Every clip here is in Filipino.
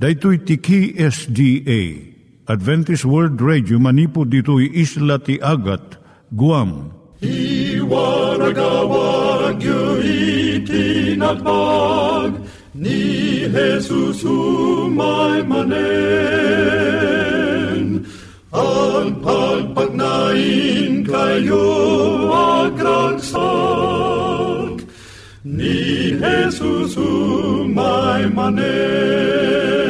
Daitui tiki SDA Adventist World Radio manipud ditui isla ti Agat Guam. I waragawag itinatpag ni Jesus umay manen. Ang pagpagnain kayo agkansak ni Jesus umay manen.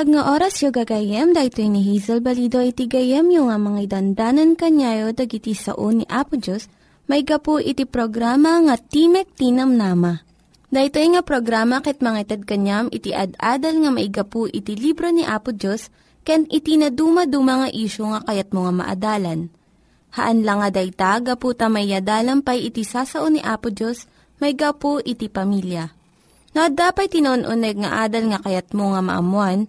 Naimbag nga oras yung gagayem, dahil ni Hazel Balido iti gayem yung nga mga dandanan kanyayo dagiti sao ni Apo Diyos, may gapu iti programa nga Timek Tinam Nama. Dahito nga programa ket mga itad kanyam iti ad-adal nga maigapu iti libro ni Apo Diyos, ken iti na dumaduma nga isyo nga kayat mga maadalan. Haan lang nga dayta, gapu tamay pay iti sasao ni Apo Diyos, may gapu iti pamilya. No, dapat tinon-uneg nga adal nga kayat mo nga maamuan,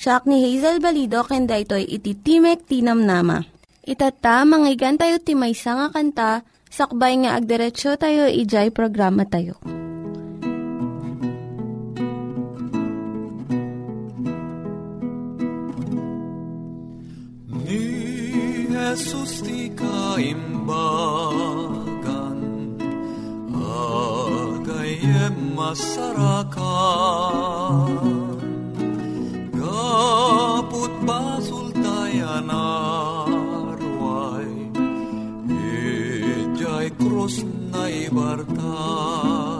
Siya ni Hazel Balido, kenda ito'y iti Timek Tinam Nama. Itata, manggigan tayo timaysa nga kanta, sakbay nga agderetsyo tayo, ijay programa tayo. Ni Jesus ti kaimbagan, agayem masarakan, gaput basul tayan arway, ijay krus na ibartay,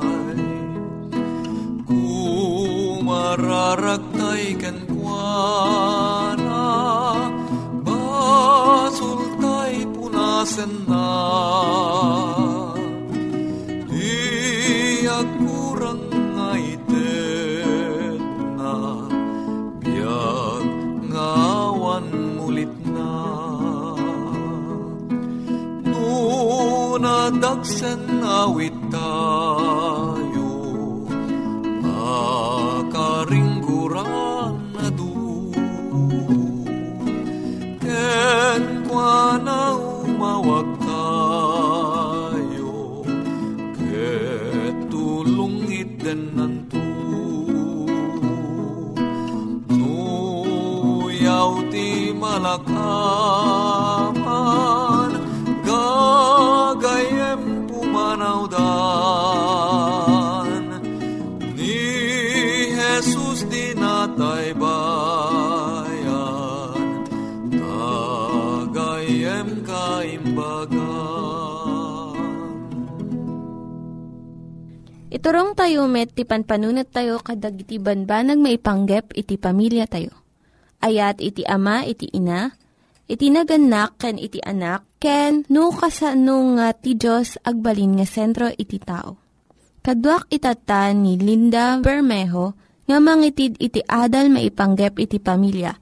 Iturong tayo met, ti panpanunat tayo kadag iti banbanag maipanggep iti pamilya tayo. Ayat iti ama, iti ina, iti naganak, ken iti anak, ken no kasano nga ti Diyos agbalin nga sentro iti tao. Kaduak itata ni Linda Bermejo nga mangitid iti adal maipanggep iti pamilya.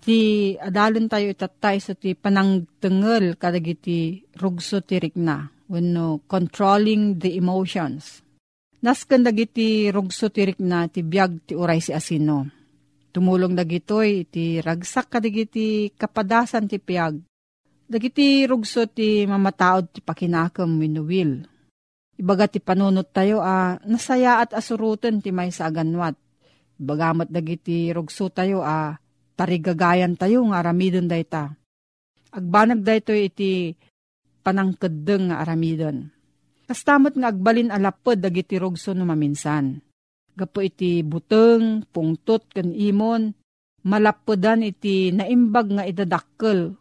ti adalon tayo itatay sa ti panangtengel kadag iti rugso ti rikna wenno controlling the emotions. Nasken dagiti rugso ti rikna ti biag ti uray si asino. Tumulong dagitoy iti ragsak kadagiti kapadasan ti piag. Dagiti rugso ti mamataod ti pakinakam wenno will. Ibaga ti panunot tayo a nasaya at asurutan ti may sa aganwat. Bagamat dagiti rugso tayo a tarigagayan tayo nga aramidon dayta. Agbanag dayto iti panangkedeng nga aramidon. Kastamot nga agbalin alapod dagiti rugso no maminsan. Gapo iti buteng, pungtot, kan imon, malapodan iti naimbag nga idadakkel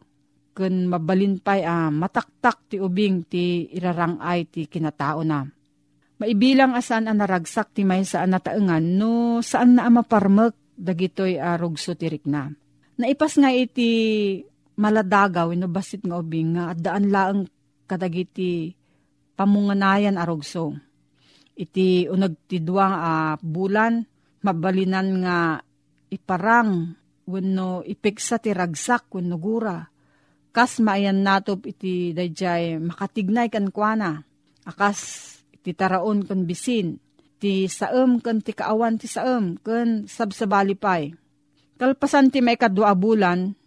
ken mabalinpay a mataktak ti ubing ti irarangay ti kinatao na. Maibilang asan ang naragsak ti may saan nataengan no saan na maparmek dagitoy a rugso tirik na. Naipas nga iti maladagaw no basit nga ubing nga daan laeng kadagiti pamunganayan a rugso. Iti unag ti duwang a bulan mabalinan nga iparang wenno ipeksa ti ragsak wenno gura. Kas maayan natop iti dayjay makatignay kan kuana. Akas ti taraon kan bisin, ti saem kan ti kaawan ti saem kan sabsabali pay. Kalpasan ti may kadwa bulan,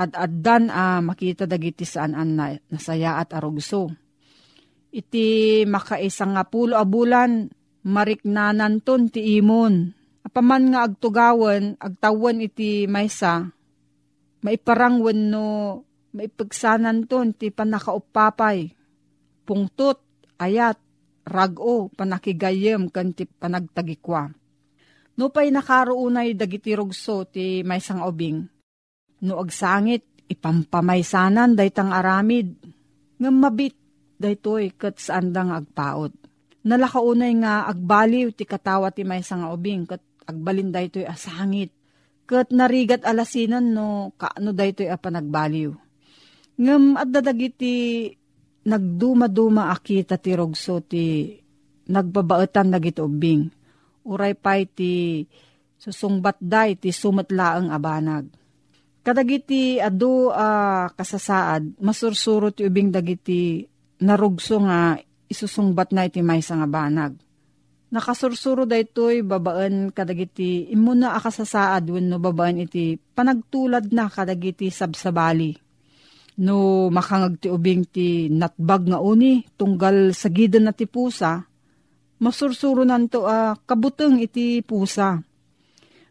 at addan a makita dagiti saan an na, nasaya at arugso. Iti makaisang nga pulo a bulan, mariknanan ton ti imon. Apaman nga agtugawan, agtawan iti maysa, maiparangwan no maipagsanan ton ti panakaupapay. Pungtot, ayat, rago panakigayem kan ti panagtagikwa. No pay nakaroonay dagiti rugso ti may sang ubing. No agsangit ipampamaysanan daytang aramid. Ngam mabit daytoy kat saan dang agpaot. Nalakaunay nga agbaliw ti katawa ti may sang ubing kat agbalin daytoy asangit. Kat narigat alasinan no kaano daytoy a panagbaliw. Ngam at dadagiti nagduma-duma akita ti rogso ti nagbabaetan dagiti ubing. Uray pay ti susungbat day ti sumatlaang abanag. Kadagiti adu uh, kasasaad, masursuro ti ubing dagiti narugso nga isusungbat na iti may nga banag. Nakasursuro da ito'y babaan kadagiti imuna akasasaad wenno babaan iti panagtulad na kadagiti sabsabali no makangag ti ubing ti natbag nga uni, tunggal sa gidan na ti pusa, masursuro nanto a uh, kabuteng iti pusa.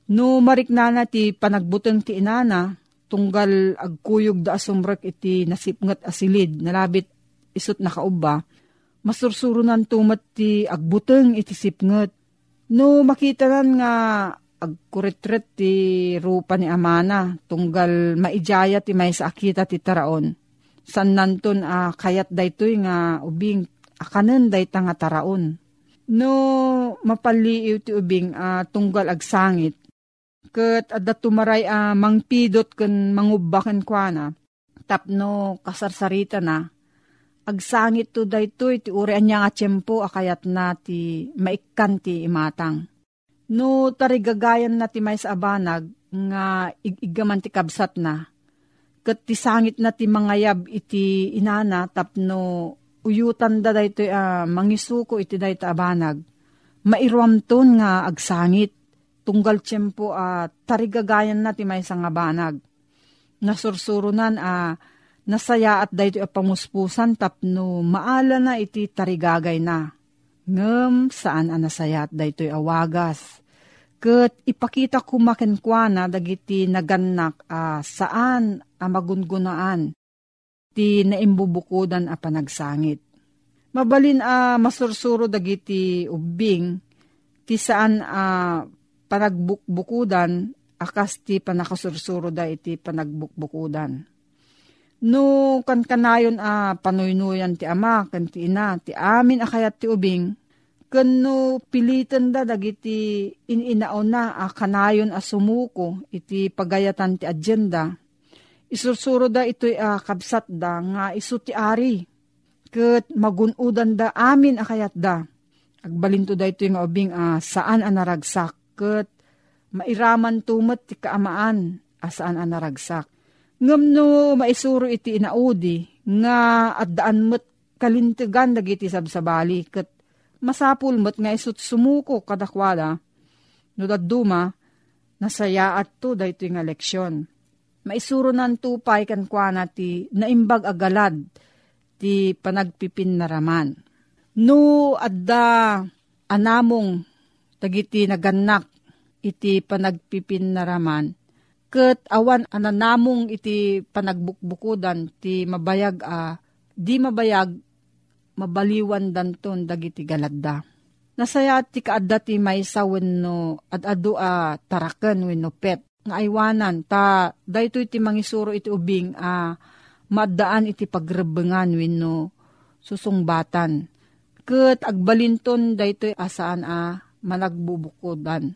No mariknana ti panagbuteng ti inana, tunggal agkuyog da asumrek iti nasipngat asilid, nalabit isot na kauba, masursuro nanto mat ti agbuteng iti sipngat. No makita nan nga agkuretret ti rupa ni Amana, tunggal maijaya ti may sa akita ti taraon. San nanton a uh, kayat daytoy nga ubing akanen dayta nga taraon. No mapaliiw ti ubing uh, tunggal agsangit. Kat adda tumaray a uh, mangpidot ken mangubaken kuana. Tapno kasarsarita na. Agsangit to daytoy ti uri anya nga tiyempo akayat na ti maikkan ti imatang No tarigagayan na ti may sa abanag nga igigaman ti kabsat na. Kat ti sangit na ti mangayab iti inana tapno uyutan da dayto uh, mangisuko iti dayto abanag. Mairuamton nga agsangit. Tunggal tiyempo uh, tarigagayan na ti may sa abanag. Nasursurunan a uh, nasaya at dayto a pamuspusan tapno maala na iti tarigagay na ngem saan ang nasayat daytoy awagas. Kat ipakita kumakenkwana dagiti naganak uh, saan ang magungunaan ti naimbubukudan a panagsangit. Mabalin a uh, masursuro dagiti ubing ti saan a uh, panagbukbukudan akas ti panakasursuro da iti panagbukbukudan. No kan kanayon a uh, panuynuyan ti ama kan ti ina ti amin akayat ti ubing Kano pilitan da dagiti ininaw na a kanayon a sumuko iti pagayatan ti agenda. Isursuro da ito'y a kabsat da nga isu ti ari. Kat magunudan da amin a kayat da. Agbalinto da ito'y nga ubing a saan a naragsak. Kat mairaman tumat ti kaamaan a saan a naragsak. Ngam no maisuro iti inaudi nga at daan mat kalintigan dagiti sabsabali kat masapul met nga isut sumuko kadakwada, no daduma, nasaya at to dahito nga leksyon. Maisuro nan tupay kan kwa na ti naimbag agalad ti panagpipin naraman. No adda anamong tagiti naganak iti panagpipin naraman, ket awan ananamong iti panagbukbukudan ti mabayag a di mabayag mabaliwan danton dagiti galadda. Nasaya ti kaadda ti may sawen no at adu a taraken wenno pet nga aywanan ta daytoy ti mangisuro iti ubing a madaan iti pagrebengan wenno susungbatan. Ket agbalinton daytoy asaan a managbubukodan.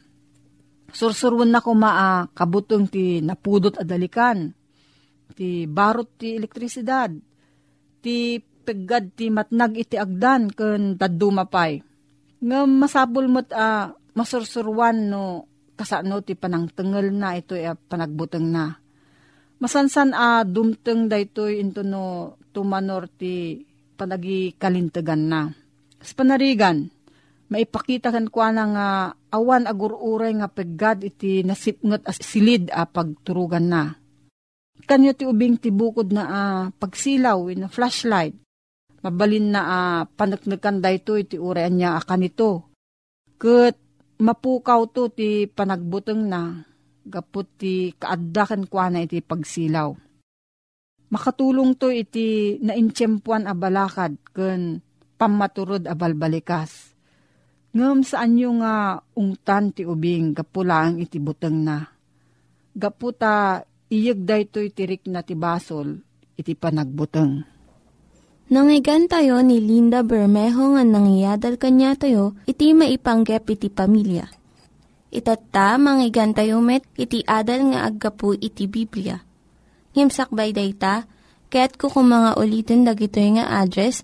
Sursurwan na ko maa kabutong ti napudot adalikan, ti barot ti elektrisidad, ti peggad ti matnag iti agdan ken dadumapay. Nga masabol mo't a uh, masursurwan no kasano ti panangtengel na ito e panagbuteng na. Masansan a uh, dumteng daytoy into no tumanor ti panagi na Sa panarigan, maipakita kan kwa nga awan agururay nga peggad iti nasipngot as silid a pagturugan na. Kanyo ti ubing ti bukod na uh, pagsilaw in a flashlight. Mabalin na uh, panaknakan dayto iti urayan niya akan ito. Kat mapukaw to ti panagbuteng na gapot ti kaaddakan kwa na iti pagsilaw. Makatulong to iti naintyempuan a balakad ken pamaturod a balbalikas. Ngam saan nyo nga ungtan ti ubing gapulang iti buteng na. Gaputa iyag daytoy tirik na ti basol iti panagbuteng. Nangyigan tayo ni Linda Bermejo nga nangyadal kanya tayo iti maipanggep iti pamilya. Itatta, manggigan tayo met iti adal nga aggapu iti Biblia. Ngimsakbay day ta, kaya't kukumanga ulitin dagito nga address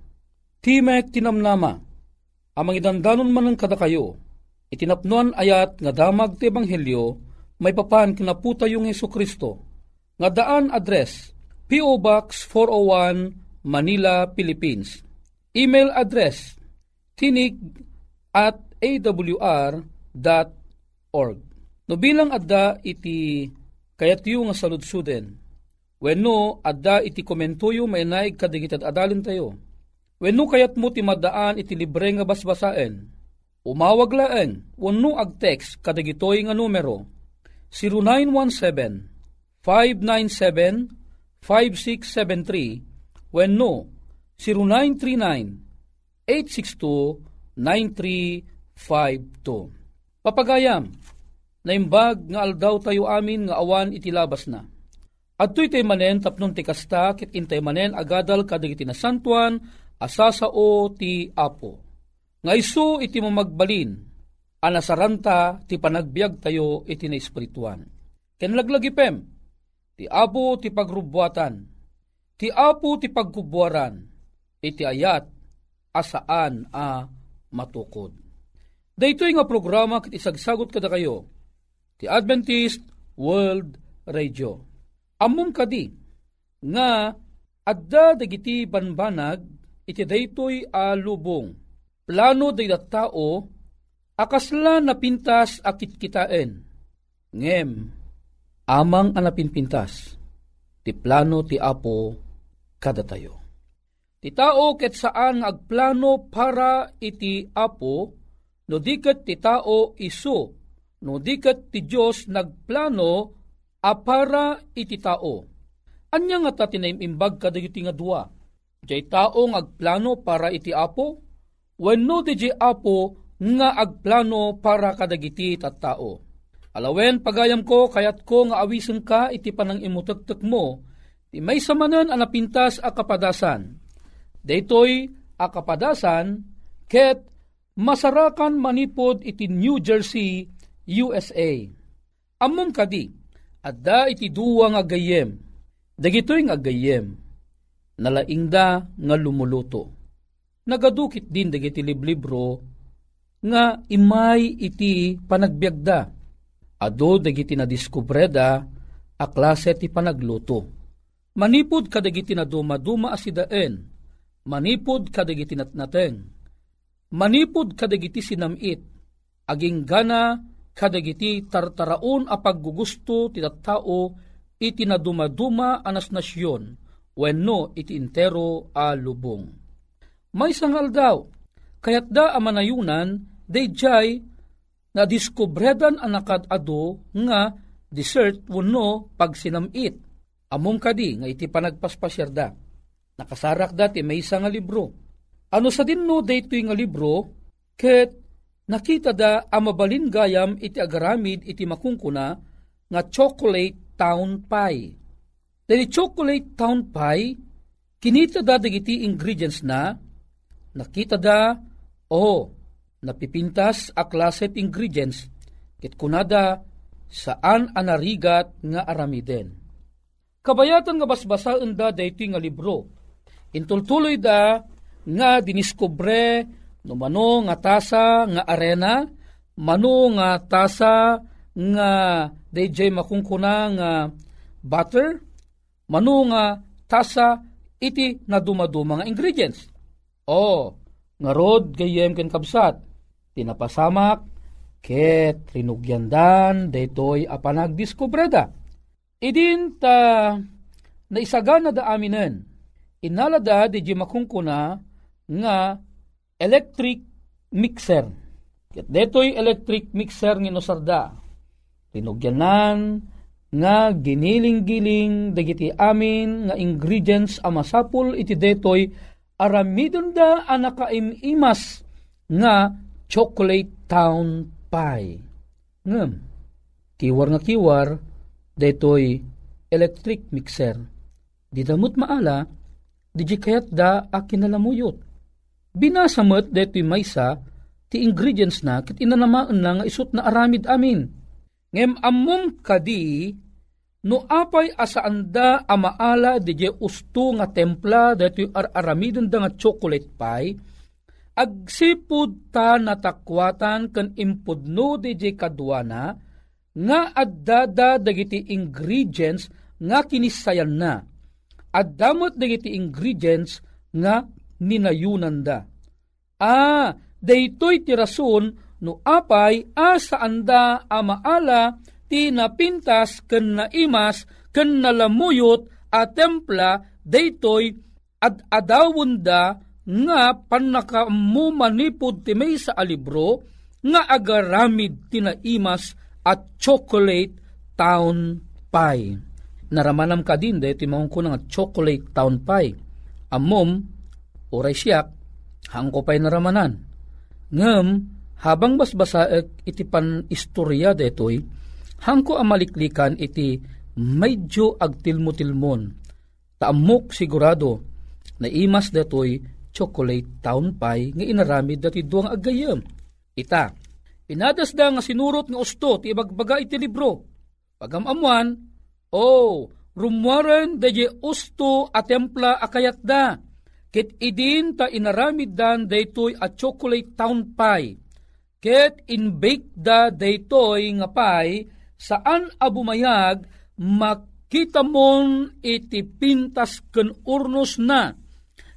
Timek tinamnama, amang idandanon man ng kada kayo, itinapnuan ayat nga damag ti Ebanghelyo, may papan kinaputa yung Yesu Kristo. Nga daan address, P.O. Box 401, Manila, Philippines. Email address, tinig at awr.org. No bilang adda iti kayatyo nga saludsuden, wenno adda iti komentuyo may naig kadigitad adalin tayo Wenno kayat mo ti madaan iti libre nga basbasaen. Umawag laeng, wenno ag text kadagitoy nga numero 0917-597-5673 wenno 0939-862-9352. Papagayam, naimbag nga aldaw tayo amin nga awan iti labas na. At tuy tayo manen tapnon ti kasta kit intay manen agadal kadagiti na santuan asasao ti Apo. Nga iso iti mamagbalin, anasaranta ti panagbiag tayo iti na espirituan. Kenlaglagipem, ti Apo ti pagrubwatan, ti Apo ti pagkubwaran, iti ayat asaan a matukod. Daytoy nga programa ket isagsagot kada kayo, ti Adventist World Radio. Ammom kadi, nga adda dagiti banbanag iti daytoy a lubong. Plano day tao, akasla napintas akit kitaen. Ngem, amang anapinpintas, ti plano ti apo kada tayo. Ti tao ket saan agplano para iti apo, no diket ti tao iso, no diket ti Diyos nagplano a para iti tao. Anya nga ta tinaimbag kadagiti nga duwa Jay taong agplano para iti apo, wenno di jay apo nga agplano para kadagiti tat tao. Alawen pagayam ko kayat ko nga awisen ka iti panang imutektek mo, ti may samanan anapintas a kapadasan. Daytoy a kapadasan, ket masarakan manipod iti New Jersey, USA. Amom kadi, adda iti duwa nga gayem, dagitoy nga gayem nalaingda nga lumuluto. Nagadukit din dagiti liblibro nga imay iti panagbiagda. Ado dagiti na diskubreda a klase ti panagluto. Manipod kadagiti na dumaduma asidaen, manipod kadagiti natnateng, manipod kadagiti sinamit, aging gana kadagiti tartaraon a paggugusto ti tao iti na dumaduma anas nasyon, wenno iti intero a lubong. May sangal daw, kayat da amanayunan, dayjay na diskubredan anakad ado nga dessert wenno pag sinamit. Amom kadi nga iti panagpaspasyarda. Nakasarak dati may isa nga libro. Ano sa dinno daytoy nga libro ket nakita da amabalin gayam iti agaramid iti makungkuna nga chocolate town pie. Dali chocolate town pie, kinita da dagiti ingredients na, nakita da, oh, napipintas a klaset ingredients ket kunada saan anarigat nga aramiden. Kabayatan nga basbasaan da daytoy nga libro. Intultuloy da nga diniskobre no mano nga tasa nga arena, mano nga tasa nga DJ makungkuna nga butter, mano nga tasa iti na dumaduma nga ingredients. O, nga rod gayem ken kabsat, tinapasamak, ket rinugyandan, daytoy apanagdiskubreda. Idin ta naisagana da aminen, inalada di makungkuna nga electric mixer. Ket detoy electric mixer nga nosarda. Rinugyanan nga giniling-giling dagiti amin nga ingredients a masapul iti detoy aramidon da anakaimas nga chocolate town pie. Ngem, kiwar nga kiwar, detoy electric mixer. Di damot maala, di kayat da a kinalamuyot. Binasamot detoy maysa, ti ingredients na kit inanamaan na nga isut na aramid amin. Ngem ammom kadi, no apay asaanda amaala di usto nga templa ar aramidon da nga chocolate pie, agsipud ta natakwatan ken impudno DJ kadwana nga addada dagiti ingredients nga kinisayan na. Addamot dagiti ingredients nga ninayunan da. Ah, daytoy ti rason no apay asa anda amaala ti napintas ken naimas ken nalamuyot a templa daytoy ad adawon da nga panakamu manipod ti may sa alibro nga agaramid tinaimas at chocolate town pie. Naramanam ka din dahil timahong ko nga chocolate town pie. Amom, oray siyak, hangko pa'y naramanan. Ngem, habang basbasaek iti pan istorya detoy, hangko amaliklikan iti medyo agtilmo-tilmon. Taamok sigurado na imas detoy chocolate town pie nga inaramid dati duang agayam. Ita, inadas da nga sinurot nga usto ti ibagbaga iti libro. Pagamamuan, oh, rumwaran da je usto a templa akayat da. Kit idin ta inaramid dan daytoy a chocolate town pie. Ket in-bake da daytoy nga pie saan abumayag makita mon iti pintas ken urnos na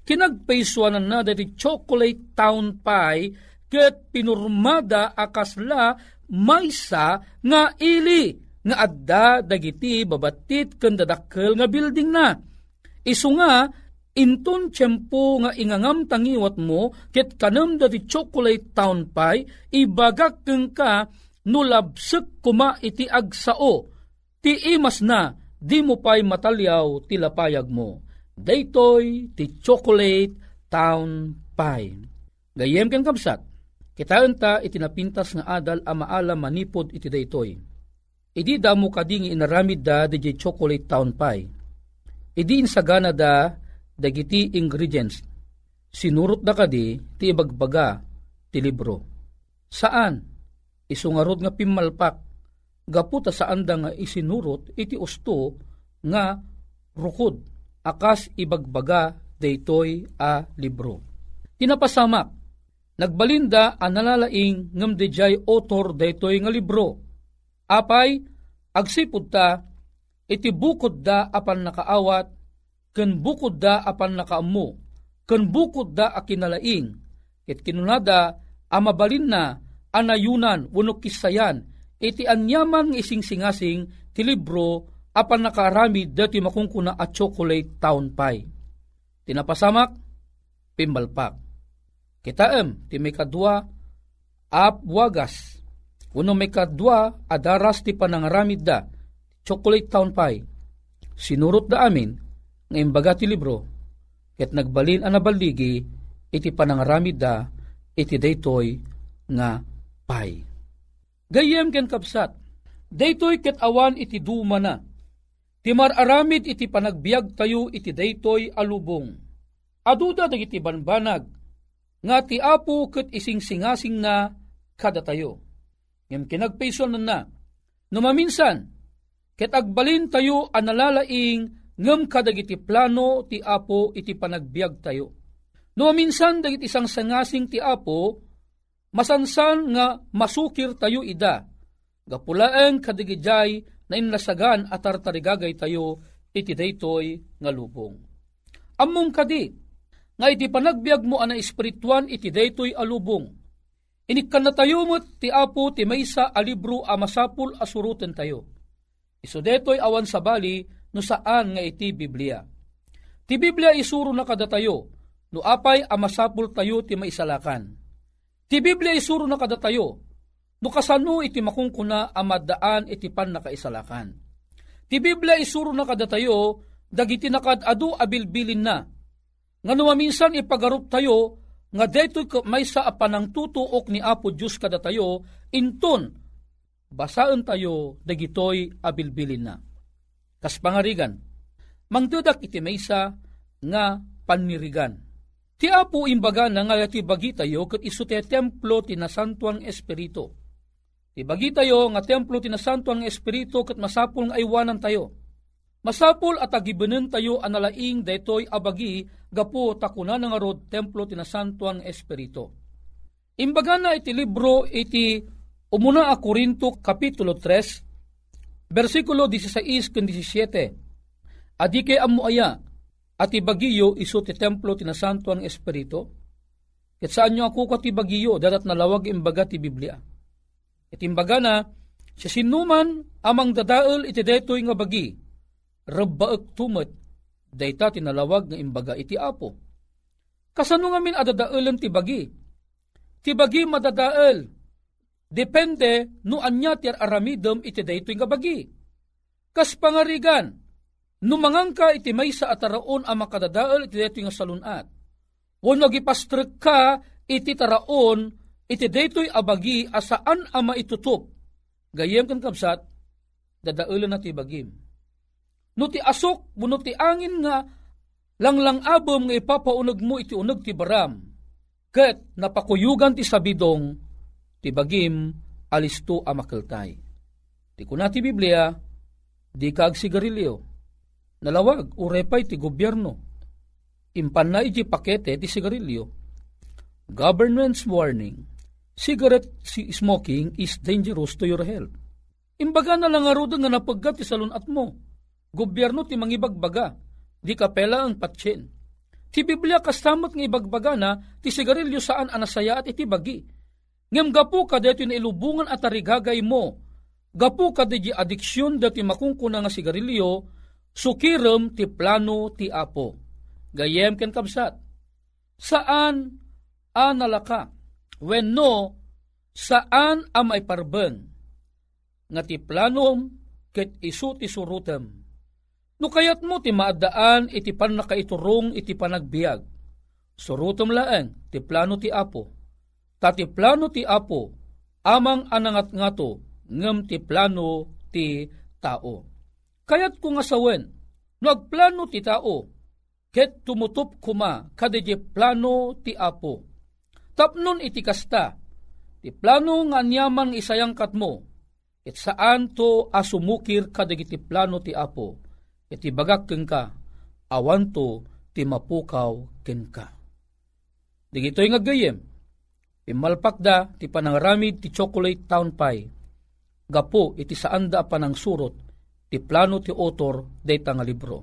kinagpaisuanan na dati chocolate town pie ket pinurmada akasla maysa nga ili nga adda dagiti babatit ken dadakkel nga building na. Isu nga inton tiyempo nga ingangam tangiwat mo ket kanam dati chocolate town pie ibagak keng ka nulabsek kuma iti agsao ti imas na di mo pa'y matalyaw ti lapayag mo daytoy ti chocolate town pie. Gayem ken kabsat, kitaan ta itinapintas nga adal a maala manipod iti daytoy. Idi damo kading inaramid da di chocolate town pie. Idi insagana da dagiti ingredients. Sinurot da kadi ti ibagbaga ti libro. Saan? Isungarod nga pimalpak. Gaputa saan da nga isinurot iti usto nga rukod akas ibagbaga daytoy a libro. Tinapasamak, nagbalinda ang nalalaing ngam dijay author daytoy nga libro. Apay, agsipod ta, iti bukod da apan nakaawat, ken bukod da apan nakaamu, ken bukod da akinalaing, ket kinunada amabalin na anayunan wenno kisayan iti anyaman ng ising singasing ti libro apan nakaarami dati makungkuna at chocolate town pie. Tinapasamak, pimbalpak. Kitaem, ti may kadwa, ap wagas. Uno may kadwa, adaras ti panangaramid da, chocolate town pie. Sinurot da amin, nga imbaga ti libro, ket nagbalin ang nabaligi, iti panangaramid da, iti daytoy nga pie. Gayem ken kapsat, daytoy ket awan iti duma na, timar aramid iti panagbiag tayo iti daytoy alubong. Aduda dagiti banbanag, nga ti apo ket ising singasing na kada tayo. Ngem kinagpayson na na, numaminsan, ket agbalin tayo analalaing ngem kadagiti plano ti apo iti panagbiag tayo. Numaminsan dagiti isang sangasing ti apo, masansan nga masukir tayo ida, gapulaeng kadigijay na inlasagan at tartarigagay tayo iti daytoy nga lubong. Ammong kadi, nga iti panagbiag mo ana espirituan iti daytoy alubong. Inikkan na tayo mo ti apo ti maysa a libro a masapul asuruten tayo. Iso detoy awan sa bali no saan nga iti Biblia. Ti Biblia isuro na kada tayo, no apay a masapul tayo ti maisalakan. Ti Biblia isuro na kada tayo, no kasano iti makungkuna amadaan iti pan nakaisalakan. Ti Biblia isuro na kada tayo, dagiti nakadado abilbilin na, nga numaminsan ipagarup tayo, nga detoy may sa apanang tutuok ni Apo Diyos kada tayo, inton, basaan tayo, dagitoy abilbilin na. Kas pangarigan, mangdudak iti maysa nga panirigan. Ti Apo imbaga na nga ti bagi tayo kat iso ti templo ti nasantuang espiritu. Ti bagi tayo nga templo ti nasantuang espiritu kat masapul nga aywanan tayo Masapul at agibanen tayo analaing detoy abagi gapo takuna nga rod templo tinasantuan espiritu. Imbaga na iti libro iti umuna a Korinto kapitulo 3 versikulo 16 ken 17. Adi kay amu aya at ibagiyo iso ti templo tinasantuan espiritu. Ket saan nyo ako ka ti bagiyo dadat nalawag imbaga ti Biblia. Iti imbaga na si sinuman amang dadael iti detoy nga bagi rabbaek tumet, dayta tinalawag nga imbaga iti apo. Kasano nga min adadaelan ti bagi? Ti bagi madadael. Depende no anya ti aramidem iti daytoy nga bagi. Kas pangarigan, no mangangka iti maysa ataraon ang makadadael iti daytoy nga salunat. Wano gipastrek ka iti taraon iti daytoy abagi asaan ama itutop. Gayem kan kapsat, dadaelan na ti bagim no ti asok, no ti angin nga, langlang abom nga ipapaunog mo iti unog ti baram, ket napakuyugan ti sabidong, ti bagim, alisto a makeltay. Ti kuna ti Biblia, di kag sigarilyo, nalawag, urepay ti gobyerno, impan na iti pakete ti sigarilyo, government's warning, cigarette smoking is dangerous to your health. Imbaga na lang arudan nga napaggat ti salunat mo, gobyerno ti mangibagbaga, di kapela ang patsin. Ti Biblia kasamot nga ibagbaga na ti sigarilyo saan anasaya at iti bagi. Ngem gapu ka dito na ilubungan at tarigagay mo. Gapu ka di adiksyon dati makungkuna nga sigarilyo, sukirem ti plano ti apo. Gayem ken kabsat. Saan analaka? When no, saan amay parbeng? Nga ti planom ket isu ti surutem No kayat mo ti maadaan iti pan nakaiturong iti panagbiag. Surutom laeng ti plano ti Apo. Tati plano ti Apo, amang anangat ngato, ngem ti plano ti tao. Kayat ko nga sawen, no agplano ti tao, ket tumutup kuma kadiji plano ti Apo. Tapnon iti kasta, ti plano nga nyaman isayang katmo, it saan to asumukir kadagiti plano ti Apo iti bagak ka, awan ti mapukaw ken ka. Digito'y nga gayem, imalpak da ti panangramid ti chocolate town pie, gapo iti saanda panang surot ti plano ti author dayta nga libro.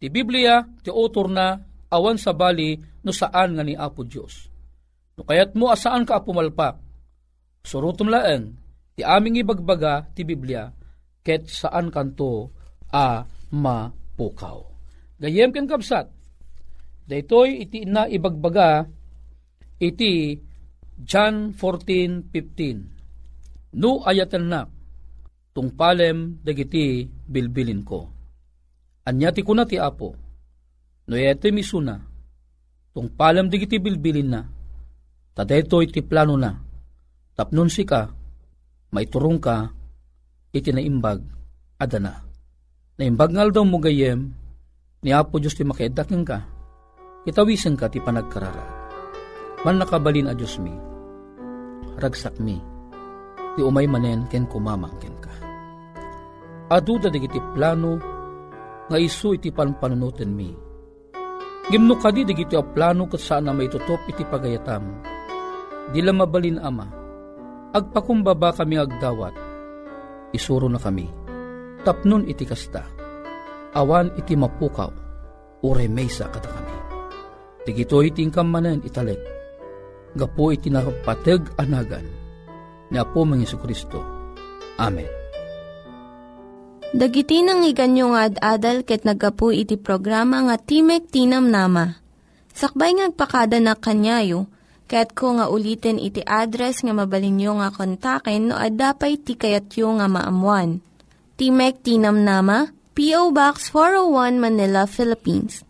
Ti Biblia ti author na awan sa bali no saan nga ni Apo Dios. No kayat mo asaan ka pumalpak, surutom laeng ti aming ibagbaga ti Biblia ket saan kanto a mapukaw. Gayem ken kapsat, daytoy iti na ibagbaga iti John 14:15. No ayatan na tungpalem dagiti bilbilin ko. Anya ti kuna ti apo. No ete misuna tungpalem dagiti bilbilin na. Tadaytoy ti plano na. Tapnon si ka, maiturong ka, iti naimbag, adana. Naimbag ngal daw mo gayem, ni Apo Diyos ti makaidaking ka, itawisan ka ti panagkarara. Man nakabalin a Diyos mi, ragsak mi, ti umay manen ken kumamang ken ka. Adu da digiti plano, nga isu iti panpanunuten mi. Gimno kadi digiti a plano kat saan may tutop iti pagayatam. Dila mabalin ama, agpakumbaba kami agdawat, isuro na kami. Tapnon iti kasta, awan iti mapukaw, ure mesa kata kami. Tigito iti manen italek, gapo iti nakapateg anagan, ni Apo mga Kristo. Amen. Dagiti nang iganyo nga ad-adal ket nagapu iti programa nga Timek Tinam Nama. Sakbay ngagpakada na kanyayo, ket ko nga ulitin iti address nga mabalinyo nga kontaken no ad-dapay tikayatyo nga maamuan. Timek Tinam Nama, P.O. Box 401 Manila, Philippines.